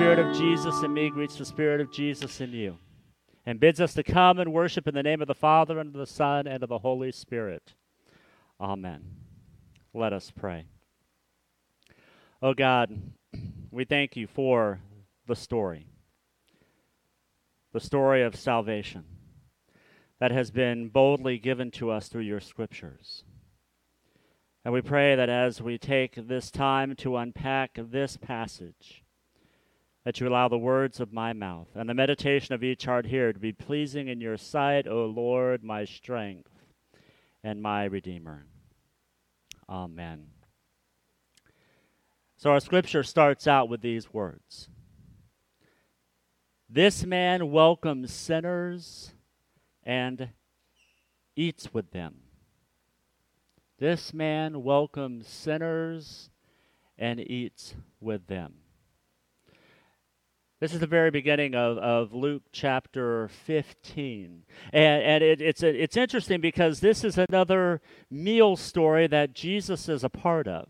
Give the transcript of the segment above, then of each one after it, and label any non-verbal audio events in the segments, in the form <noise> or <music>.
Spirit of Jesus in me greets the Spirit of Jesus in you and bids us to come and worship in the name of the Father and of the Son and of the Holy Spirit. Amen. Let us pray. Oh God, we thank you for the story, the story of salvation that has been boldly given to us through your scriptures. And we pray that as we take this time to unpack this passage, that you allow the words of my mouth and the meditation of each heart here to be pleasing in your sight, O Lord, my strength and my Redeemer. Amen. So our scripture starts out with these words This man welcomes sinners and eats with them. This man welcomes sinners and eats with them. This is the very beginning of, of Luke chapter 15. And, and it, it's, it's interesting because this is another meal story that Jesus is a part of.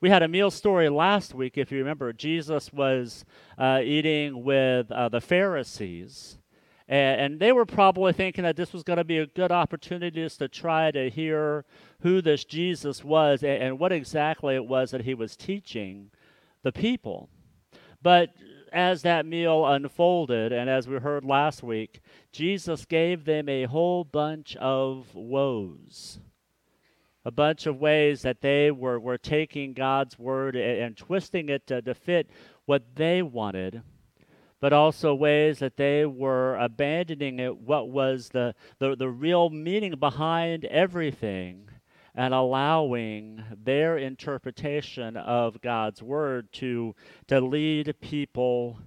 We had a meal story last week, if you remember. Jesus was uh, eating with uh, the Pharisees. And, and, they were probably thinking that this was going to be a good opportunity just to try to hear who this Jesus was and, and what exactly it was that he was teaching the people. But as that meal unfolded, and as we heard last week, Jesus gave them a whole bunch of woes. A bunch of ways that they were, were taking God's word and, and twisting it to, to fit what they wanted, but also ways that they were abandoning it, what was the, the, the real meaning behind everything and allowing their interpretation of God's word to, to lead people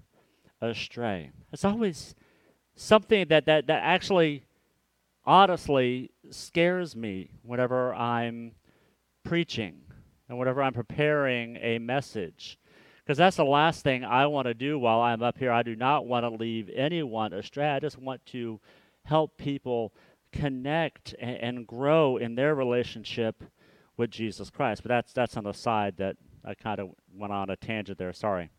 astray. It's always something that, that, that actually honestly scares me whenever I'm preaching and whenever I'm preparing a message. Because that's the last thing I want to do while I'm up here. I do not want to leave anyone astray. I just want to help people connect and, and grow in their relationship with Jesus Christ. But that's that's on the side that I kind of went on a tangent there. Sorry.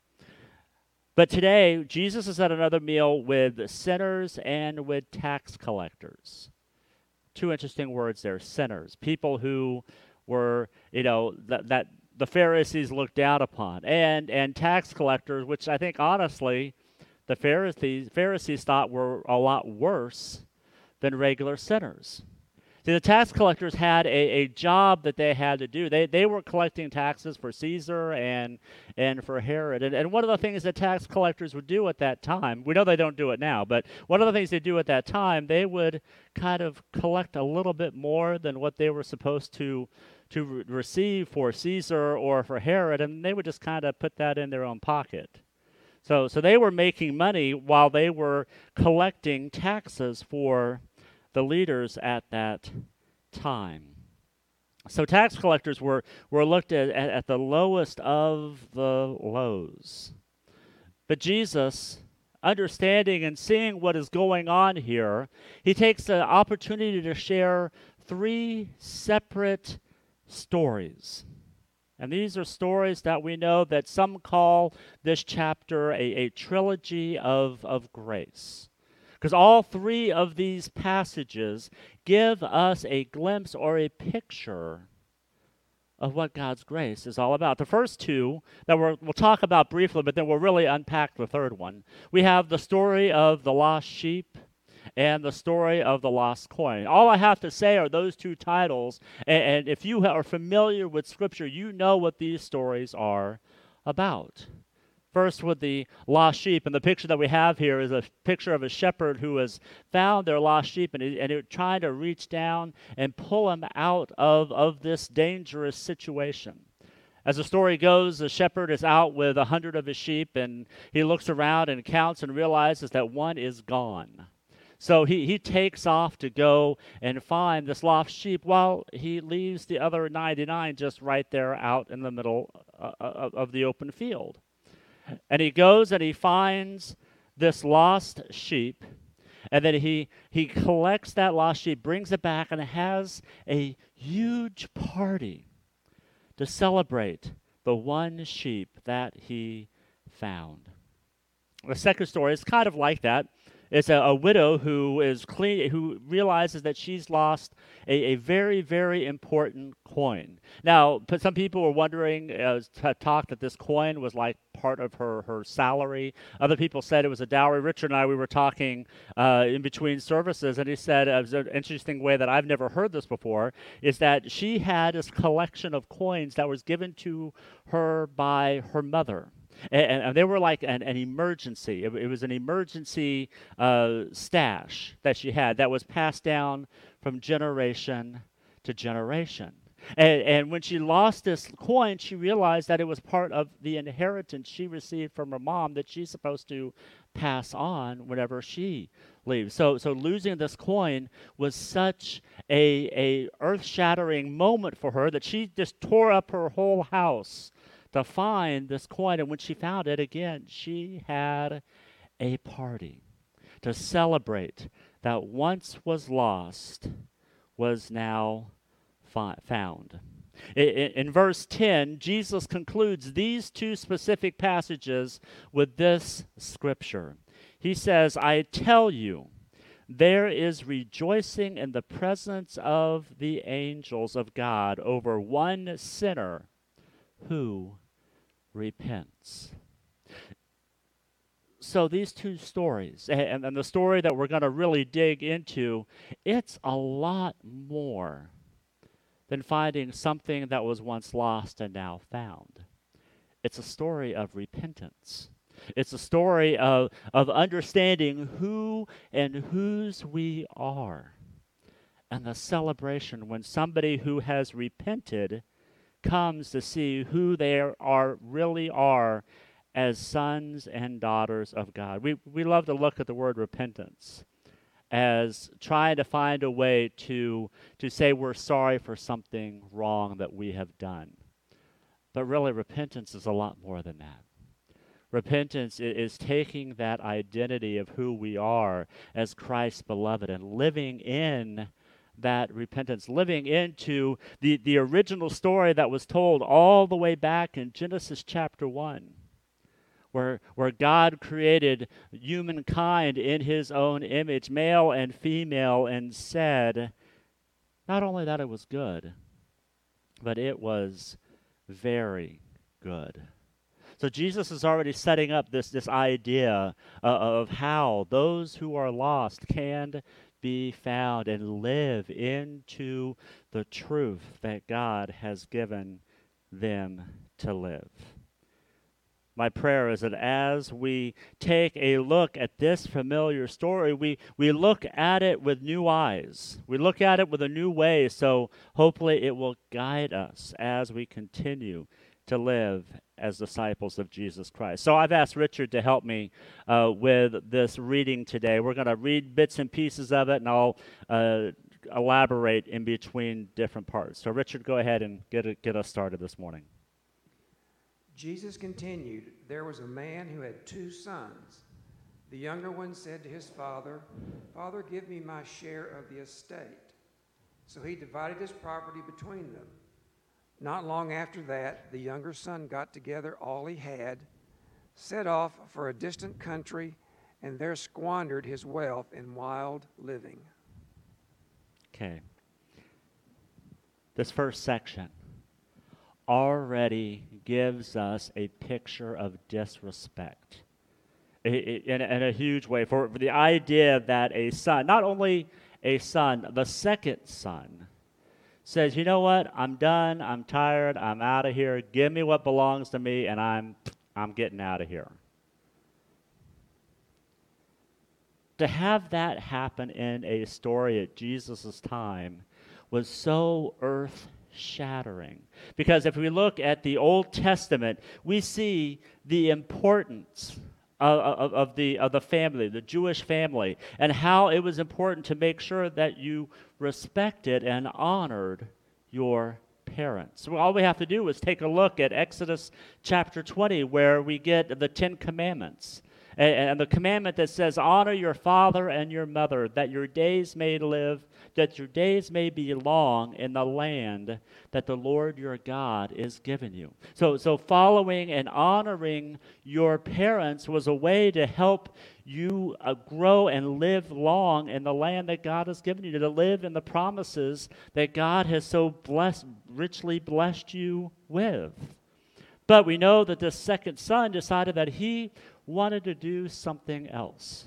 But today, Jesus is at another meal with sinners and with tax collectors. Two interesting words there sinners, people who were, you know, that, that the Pharisees looked down upon, and, and tax collectors, which I think honestly, the Pharisees, Pharisees thought were a lot worse than regular sinners. See, the tax collectors had a, a job that they had to do. They, they were collecting taxes for Caesar and, and for Herod. And, and one of the things that tax collectors would do at that time, we know they don't do it now, but one of the things they do at that time, they would kind of collect a little bit more than what they were supposed to, to re- receive for Caesar or for Herod, and they would just kind of put that in their own pocket. So, so they were making money while they were collecting taxes for the leaders at that time. So tax collectors were, were looked at, at, at the lowest of the lows. But Jesus, understanding and seeing what is going on here, he takes the opportunity to share three separate stories. And these are stories that we know that some call this chapter a, a trilogy of, of grace. Because all three of these passages give us a glimpse or a picture of what God's grace is all about. The first two that we will talk about briefly, but then we'll really unpack the third one. We have the story of the lost sheep and the story of the lost coin. All I have to say are those two titles, and, and if you are familiar with Scripture, you know what these stories are about. First, with the lost sheep, and the picture that we have here is a picture of a shepherd who has found their lost sheep and, and trying to reach down and pull them out of, of this dangerous situation. As the story goes, the shepherd is out with a hundred of his sheep, and he looks around and counts and realizes that one is gone. So he, he takes off to go and find this lost sheep while he leaves the other 99 just right there out in the middle uh, uh of the open field. And he goes and he finds this lost sheep, and then he, he collects that lost sheep, brings it back, and has a huge party to celebrate the one sheep that he found. The second story is kind of like that. It's a, a widow who is clean, who realizes that she's lost a, a very, very important coin. Now, some people were wondering, uh, talked that this coin was like part of her, her salary. Other people said it was a dowry. Richard and I, we were talking uh, in between services, and he said uh, it was an interesting way that I've never heard this before is that she had this collection of coins that was given to her by her mother and, and they were like an, an emergency. It, it, was an emergency uh, stash that she had that was passed down from generation to generation. And, and, when she lost this coin, she realized that it was part of the inheritance she received from her mom that she's supposed to pass on whenever she leaves. So, so losing this coin was such a, a earth-shattering moment for her that she just tore up her whole house to find this coin. And when she found it again, she had a party to celebrate that once was lost was now fi- found. In, in verse 10, Jesus concludes these two specific passages with this scripture. He says, I tell you, there is rejoicing in the presence of the angels of God over one sinner who repents. So these two stories, and, and the story that we're going to really dig into, it's a lot more than finding something that was once lost and now found. It's a story of repentance. It's a story of, of understanding who and whose we are. And the celebration when somebody who has repented comes to see who they are really are as sons and daughters of God. We, we love to look at the word repentance as trying to find a way to, to say we're sorry for something wrong that we have done. But really, repentance is a lot more than that. Repentance is taking that identity of who we are as Christ's beloved and living in that repentance, living into the, the original story that was told all the way back in Genesis chapter 1, where, where God created humankind in his own image, male and female, and said, not only that it was good, but it was very good. So Jesus is already setting up this, this idea uh, of how those who are lost can be found and live into the truth that God has given them to live. My prayer is that as we take a look at this familiar story, we, we look at it with new eyes. We look at it with a new way, so hopefully it will guide us as we continue to live as disciples of Jesus Christ. So I've asked Richard to help me uh, with this reading today. We're going to read bits and pieces of it, and I'll uh, elaborate in between different parts. So, Richard, go ahead and get, get us started this morning. Jesus continued, There was a man who had two sons. The younger one said to his father, Father, give me my share of the estate. So he divided his property between them. Not long after that, the younger son got together all he had, set off for a distant country, and there squandered his wealth in wild living. Okay. This first section already gives us a picture of disrespect in, a huge way for the idea that a son, not only a son, the second son, says, you know what? I'm done. I'm tired. I'm out of here. Give me what belongs to me, and I'm, I'm getting out of here. To have that happen in a story at Jesus' time was so earth shattering. Because if we look at the Old Testament, we see the importance of, of, of, the, of the family, the Jewish family, and how it was important to make sure that you respected and honored your parents. So all we have to do is take a look at Exodus chapter 20, where we get the Ten Commandments. And, and the commandment that says, Honor your father and your mother, that your days may live that your days may be long in the land that the Lord your God is giving you. So, so following and honoring your parents was a way to help you uh, grow and live long in the land that God has given you, to live in the promises that God has so blessed, richly blessed you with. But we know that the second son decided that he wanted to do something else.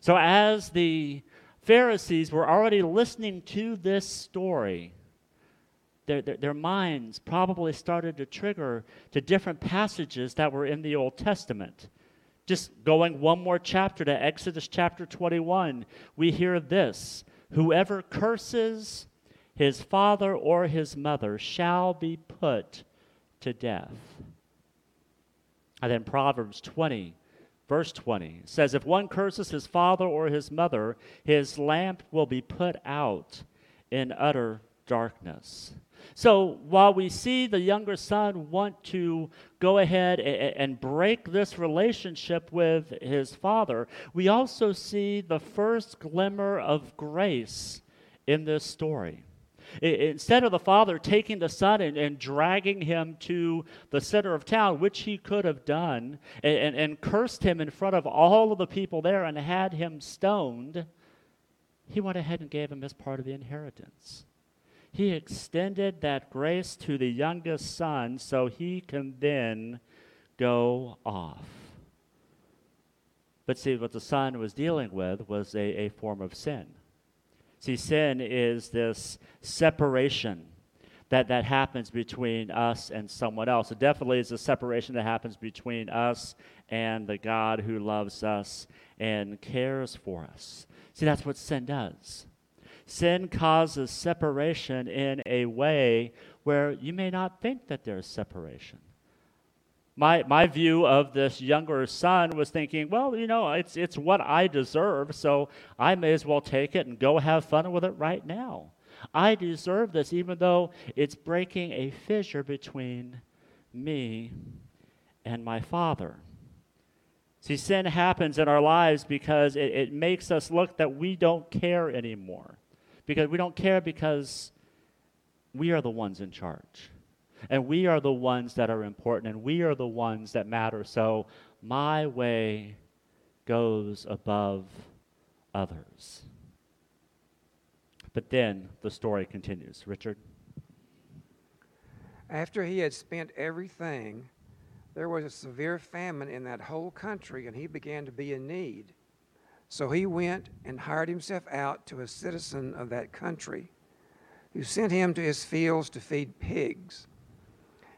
So, as the Pharisees were already listening to this story. Their, their, their, minds probably started to trigger to different passages that were in the Old Testament. Just going one more chapter to Exodus chapter 21, we hear this Whoever curses his father or his mother shall be put to death. And then Proverbs 20, Verse 20 says, If one curses his father or his mother, his lamp will be put out in utter darkness. So while we see the younger son want to go ahead and break this relationship with his father, we also see the first glimmer of grace in this story instead of the father taking the son and, and, dragging him to the center of town, which he could have done, and, and, and cursed him in front of all of the people there and had him stoned, he went ahead and gave him his part of the inheritance. He extended that grace to the youngest son so he can then go off. But see, what the son was dealing with was a, a form of sin. See, sin is this separation that, that happens between us and someone else. It definitely is a separation that happens between us and the God who loves us and cares for us. See, that's what sin does. Sin causes separation in a way where you may not think that there's separation my, my view of this younger son was thinking, well, you know, it's, it's what I deserve, so I may as well take it and go have fun with it right now. I deserve this, even though it's breaking a fissure between me and my father. See, sin happens in our lives because it, it makes us look that we don't care anymore. Because we don't care because we are the ones in charge. And we are the ones that are important, and we are the ones that matter. So my way goes above others. But then the story continues. Richard? After he had spent everything, there was a severe famine in that whole country, and he began to be in need. So he went and hired himself out to a citizen of that country, who sent him to his fields to feed pigs.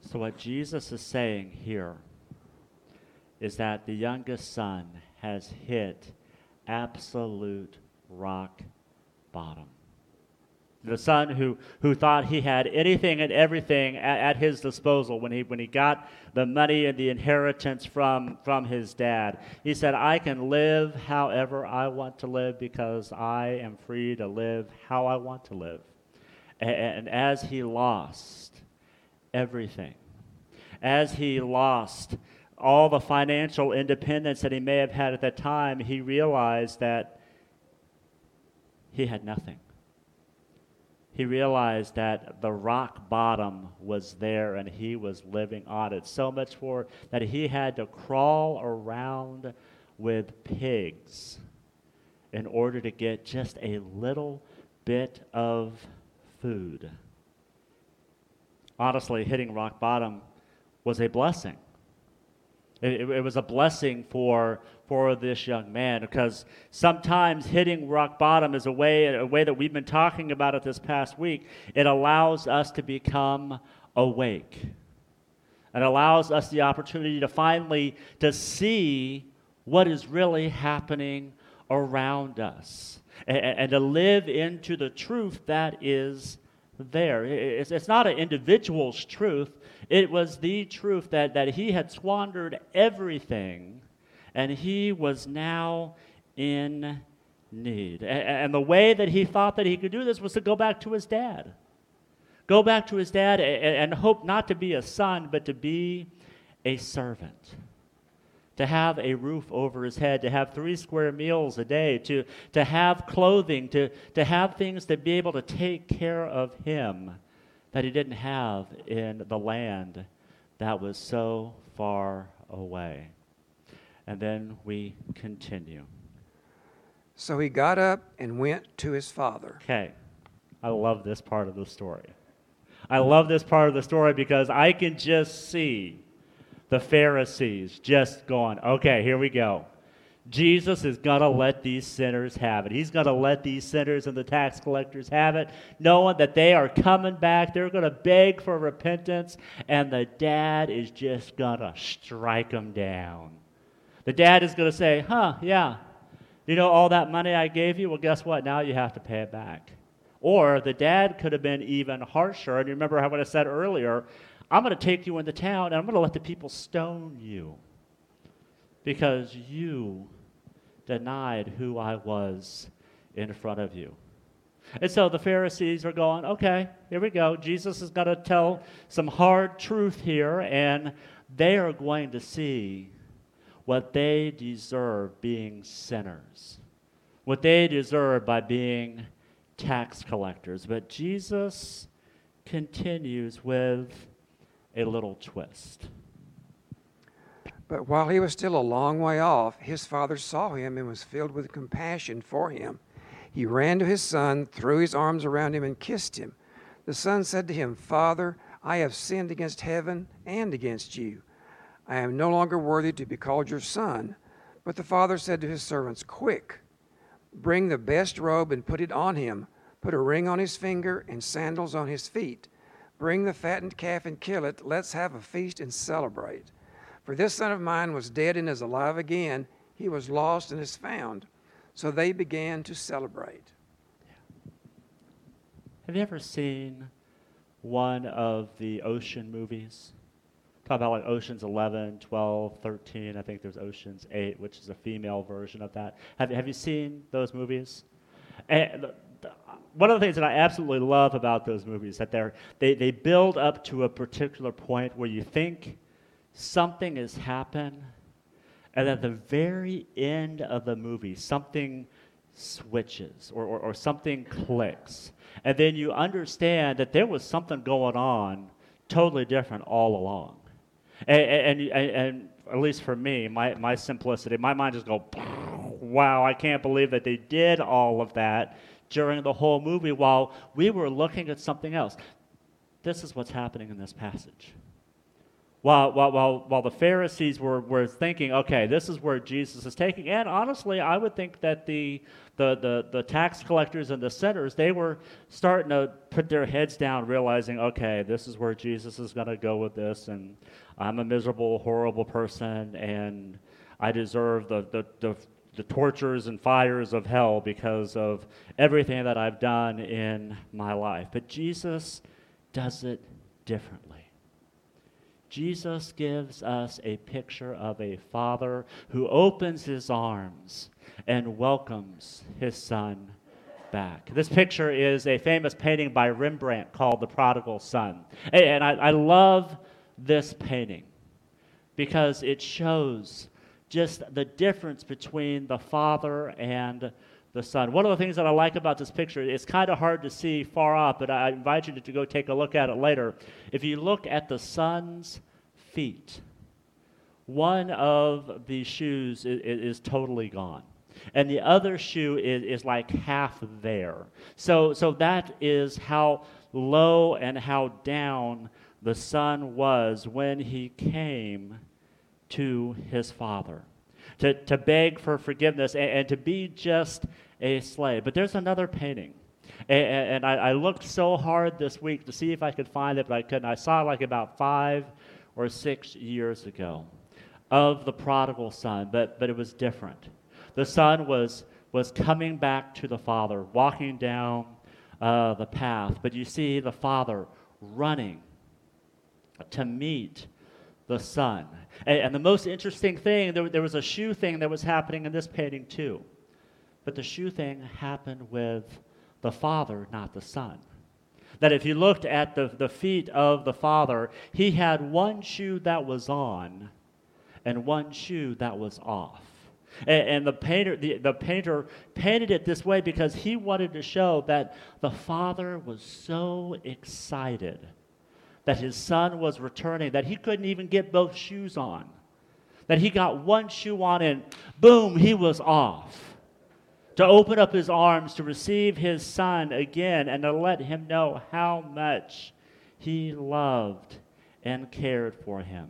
So, what Jesus is saying here is that the youngest son has hit absolute rock bottom. The son who, who thought he had anything and everything at, at, his disposal when he, when he got the money and the inheritance from, from his dad. He said, I can live however I want to live because I am free to live how I want to live. and, and as he lost, everything. As he lost all the financial independence that he may have had at that time, he realized that he had nothing. He realized that the rock bottom was there and he was living on it. So much for that he had to crawl around with pigs in order to get just a little bit of food. Honestly, hitting rock bottom was a blessing. It, it, it, was a blessing for, for this young man because sometimes hitting rock bottom is a way, a way that we've been talking about it this past week. It allows us to become awake. It allows us the opportunity to finally to see what is really happening around us and, and to live into the truth that is there. It's, it's not an individual's truth, it was the truth that, that he had squandered everything and he was now in need. And, and the way that he thought that he could do this was to go back to his dad. Go back to his dad and, and hope not to be a son, but to be a servant to have a roof over his head, to have three square meals a day, to, to have clothing, to, to have things to be able to take care of him that he didn't have in the land that was so far away. And then we continue. So he got up and went to his father. Okay. I love this part of the story. I love this part of the story because I can just see the Pharisees just going, okay, here we go. Jesus is going to let these sinners have it. He's going to let these sinners and the tax collectors have it, knowing that they are coming back. They're going to beg for repentance, and the dad is just going to strike them down. The dad is going to say, huh, yeah, you know, all that money I gave you? Well, guess what? Now you have to pay it back. Or the dad could have been even harsher. And you remember what I said earlier I'm going to take you into town and I'm going to let the people stone you because you denied who I was in front of you. And so the Pharisees are going, okay, here we go. Jesus is going to tell some hard truth here, and they are going to see what they deserve being sinners, what they deserve by being tax collectors. But Jesus continues with a little twist. But while he was still a long way off, his father saw him and was filled with compassion for him. He ran to his son, threw his arms around him, and kissed him. The son said to him, Father, I have sinned against heaven and against you. I am no longer worthy to be called your son. But the father said to his servants, Quick, bring the best robe and put it on him. Put a ring on his finger and sandals on his feet Bring the fattened calf and kill it. Let's have a feast and celebrate. For this son of mine was dead and is alive again. He was lost and is found. So they began to celebrate. Have you ever seen one of the ocean movies? Talk about like Ocean's 11, 12, 13. I think there's Ocean's 8, which is a female version of that. Have, have you seen those movies? And one of the things that I absolutely love about those movies is that they're, they they build up to a particular point where you think something has happened, and at the very end of the movie, something switches or, or, or something clicks, and then you understand that there was something going on totally different all along, and, and, and, and at least for me, my, my simplicity, my mind just go, wow, I can't believe that they did all of that during the whole movie while we were looking at something else. This is what's happening in this passage. While, while, while, while the Pharisees were, were thinking, okay, this is where Jesus is taking, and honestly, I would think that the, the, the, the tax collectors and the sinners, they were starting to put their heads down, realizing, okay, this is where Jesus is going to go with this, and I'm a miserable, horrible person, and I deserve the, the, the, the tortures and fires of hell because of everything that I've done in my life. But Jesus does it differently. Jesus gives us a picture of a father who opens his arms and welcomes his son back. This picture is a famous painting by Rembrandt called The Prodigal Son. And I, I love this painting because it shows just the difference between the Father and the Son. One of the things that I like about this picture, it's kind of hard to see far off, but I invite you to go take a look at it later. If you look at the Son's feet, one of the shoes is, is totally gone and the other shoe is, is like half there. So, so that is how low and how down the son was when he came to his father to, to beg for forgiveness and, and to be just a slave. But there's another painting. And, and I, I, looked so hard this week to see if I could find it, but I couldn't. I saw it like about five or six years ago of the prodigal son, but, but it was different. The son was, was coming back to the father, walking down uh, the path, but you see the father running to meet the son. And, and the most interesting thing, there, there was a shoe thing that was happening in this painting too. But the shoe thing happened with the father, not the son. That if you looked at the, the feet of the father, he had one shoe that was on and one shoe that was off. And, and the, painter, the, the painter painted it this way because he wanted to show that the father was so excited that his son was returning that he couldn't even get both shoes on. That he got one shoe on and boom, he was off to open up his arms to receive his son again and to let him know how much he loved and cared for him.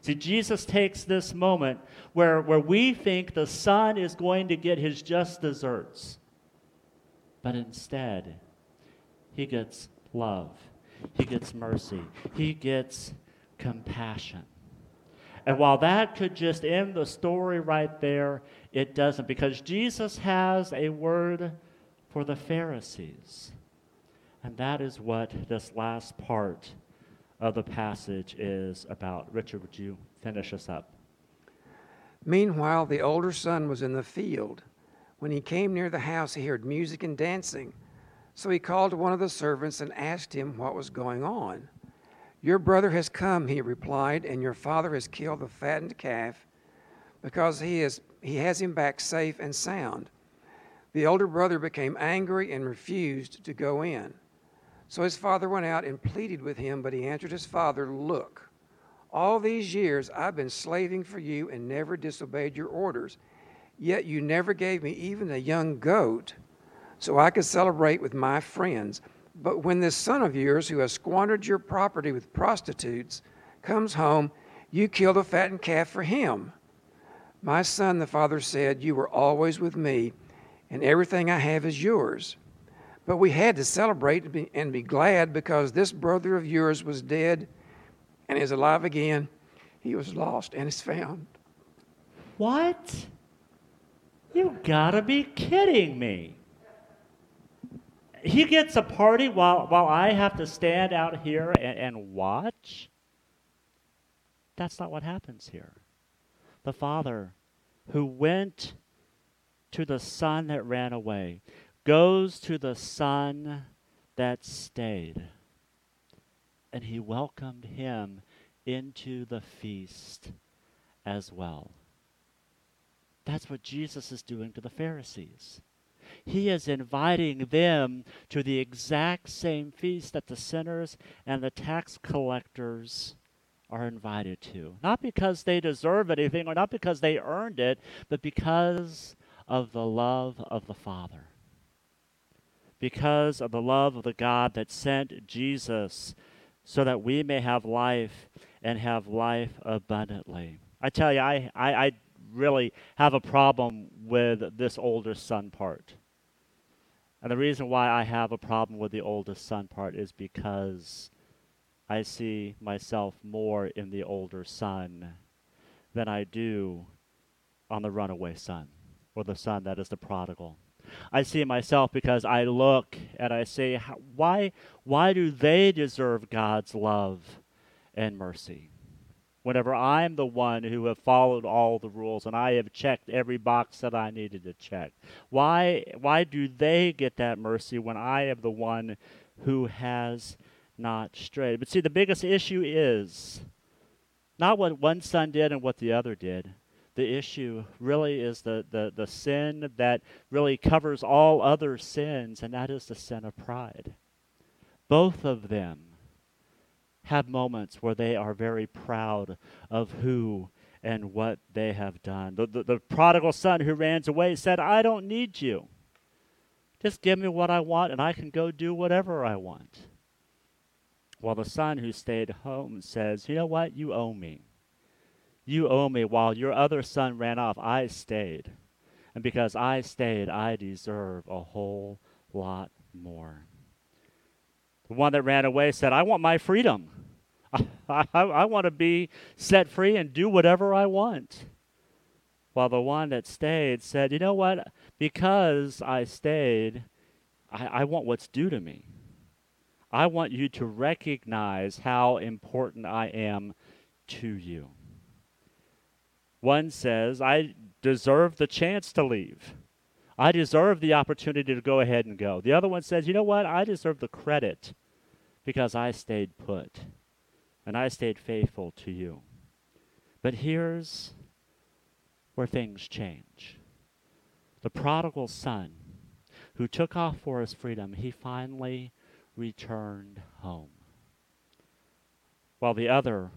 See, Jesus takes this moment where, where we think the son is going to get his just desserts, but instead, he gets love, he gets mercy, he gets compassion. And while that could just end the story right there, it doesn't, because Jesus has a word for the Pharisees. And that is what this last part of the passage is about. Richard, would you finish us up? Meanwhile, the older son was in the field. When he came near the house, he heard music and dancing. So he called one of the servants and asked him what was going on. Your brother has come, he replied, and your father has killed the fattened calf because he, is, he has him back safe and sound. The older brother became angry and refused to go in. So his father went out and pleaded with him, but he answered his father, Look, all these years I've been slaving for you and never disobeyed your orders. Yet you never gave me even a young goat so I could celebrate with my friends. But when this son of yours, who has squandered your property with prostitutes, comes home, you kill the fattened calf for him. My son, the father said, You were always with me, and everything I have is yours. But we had to celebrate and be, and be glad because this brother of yours was dead and is alive again. He was lost and is found. What? You gotta be kidding me he gets a party while, while I have to stand out here and, and watch? That's not what happens here. The father who went to the son that ran away goes to the son that stayed. And he welcomed him into the feast as well. That's what Jesus is doing to the Pharisees. He is inviting them to the exact same feast that the sinners and the tax collectors are invited to. Not because they deserve anything or not because they earned it, but because of the love of the Father. Because of the love of the God that sent Jesus so that we may have life and have life abundantly. I tell you, I, I, I really have a problem with this older son part. And the reason why I have a problem with the oldest son part is because I see myself more in the older son than I do on the runaway son or the son that is the prodigal. I see myself because I look and I say, why, why do they deserve God's love and mercy? Whenever I'm the one who have followed all the rules and I have checked every box that I needed to check? Why why do they get that mercy when I am the one who has not strayed? But see the biggest issue is not what one son did and what the other did. The issue really is the, the, the sin that really covers all other sins, and that is the sin of pride. Both of them have moments where they are very proud of who and what they have done. The, the, the, prodigal son who ran away said, I don't need you. Just give me what I want and I can go do whatever I want. While the son who stayed home says, You know what? You owe me. You owe me. While your other son ran off, I stayed. And because I stayed, I deserve a whole lot more. The one that ran away said, I want my freedom. <laughs> I, I, want to be set free and do whatever I want. While the one that stayed said, You know what? Because I stayed, I, I want what's due to me. I want you to recognize how important I am to you. One says, I deserve the chance to leave. I deserve the opportunity to go ahead and go. The other one says, you know what? I deserve the credit because I stayed put and I stayed faithful to you. But here's where things change. The prodigal son who took off for his freedom, he finally returned home, while the other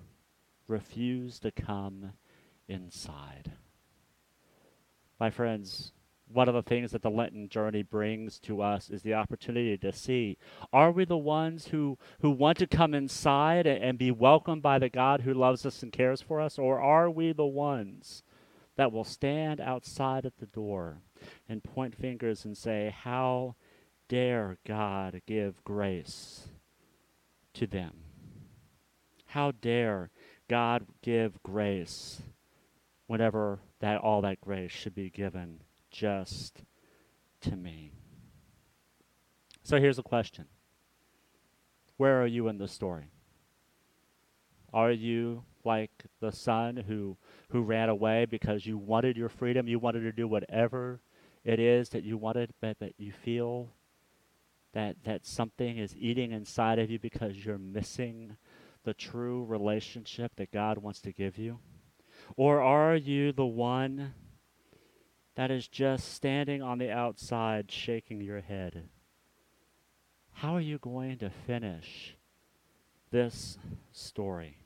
refused to come inside. My friends, one of the things that the Lenten journey brings to us is the opportunity to see are we the ones who, who want to come inside and, and be welcomed by the God who loves us and cares for us, or are we the ones that will stand outside at the door and point fingers and say, How dare God give grace to them? How dare God give grace whenever that all that grace should be given just to me. So here's a question. Where are you in the story? Are you like the son who who ran away because you wanted your freedom, you wanted to do whatever it is that you wanted, but that you feel that that something is eating inside of you because you're missing the true relationship that God wants to give you? Or are you the one that is just standing on the outside shaking your head? How are you going to finish this story?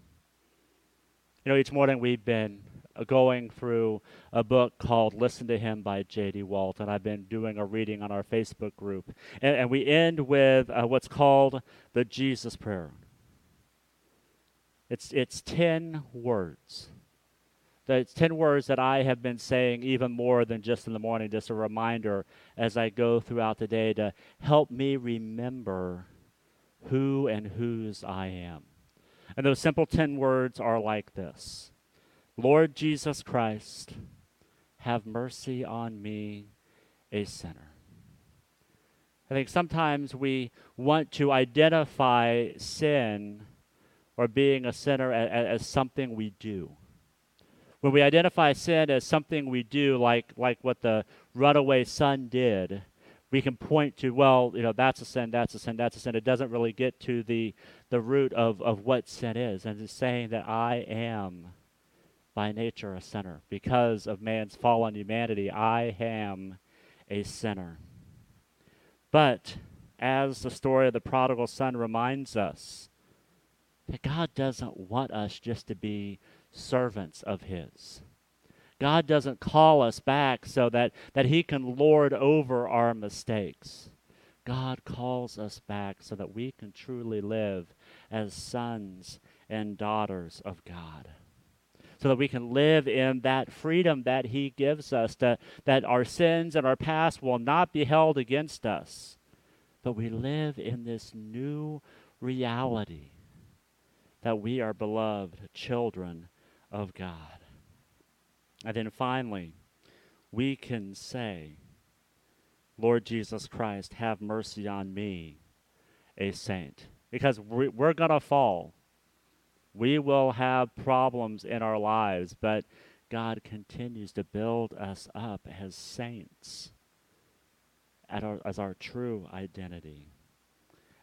You know, each morning we've been going through a book called Listen to Him by J.D. Walt, and I've been doing a reading on our Facebook group. And, and we end with uh, what's called the Jesus Prayer. It's, it's 10 words. It's 10 words that I have been saying even more than just in the morning, just a reminder as I go throughout the day to help me remember who and whose I am. And those simple 10 words are like this Lord Jesus Christ, have mercy on me, a sinner. I think sometimes we want to identify sin or being a sinner as, as something we do when we identify sin as something we do, like, like what the runaway son did, we can point to, well, you know, that's a sin, that's a sin, that's a sin. It doesn't really get to the, the root of, of what sin is. And it's saying that I am by nature a sinner. Because of man's fallen humanity, I am a sinner. But as the story of the prodigal son reminds us, that God doesn't want us just to be servants of His. God doesn't call us back so that, that He can lord over our mistakes. God calls us back so that we can truly live as sons and daughters of God. So that we can live in that freedom that He gives us, to, that our sins and our past will not be held against us, but we live in this new reality that we are beloved children of God. And then finally, we can say, Lord Jesus Christ, have mercy on me, a saint. Because we're going to fall. We will have problems in our lives, but God continues to build us up as saints, our, as our true identity,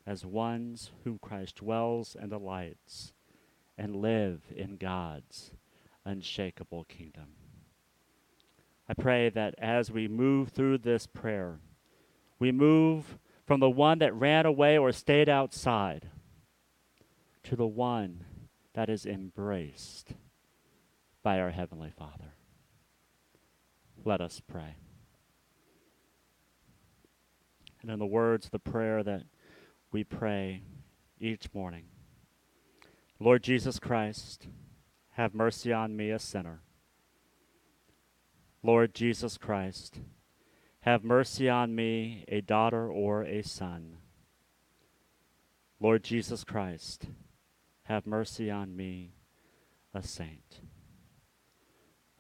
as ones whom Christ dwells and delights and live in God's unshakable kingdom. I pray that as we move through this prayer, we move from the one that ran away or stayed outside to the one that is embraced by our Heavenly Father. Let us pray. And in the words of the prayer that we pray each morning, Lord Jesus Christ, have mercy on me, a sinner. Lord Jesus Christ, have mercy on me, a daughter or a son. Lord Jesus Christ, have mercy on me, a saint.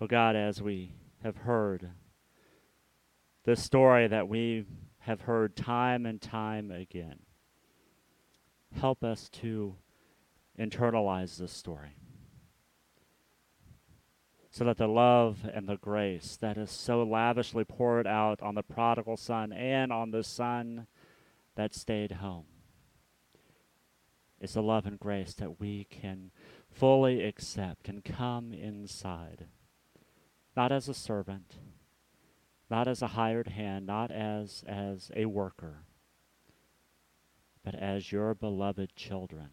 Oh God, as we have heard this story that we have heard time and time again, help us to internalize this story. So that the love and the grace that is so lavishly poured out on the prodigal son and on the son that stayed home is the love and grace that we can fully accept and come inside, not as a servant, not as a hired hand, not as, as a worker, but as your beloved children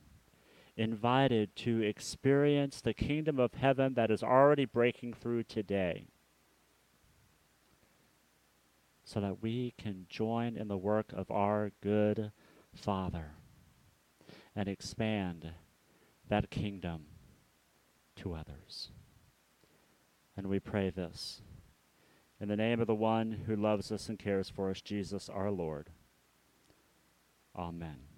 invited to experience the kingdom of heaven that is already breaking through today so that we can join in the work of our good Father and expand that kingdom to others. And we pray this in the name of the one who loves us and cares for us, Jesus our Lord. Amen.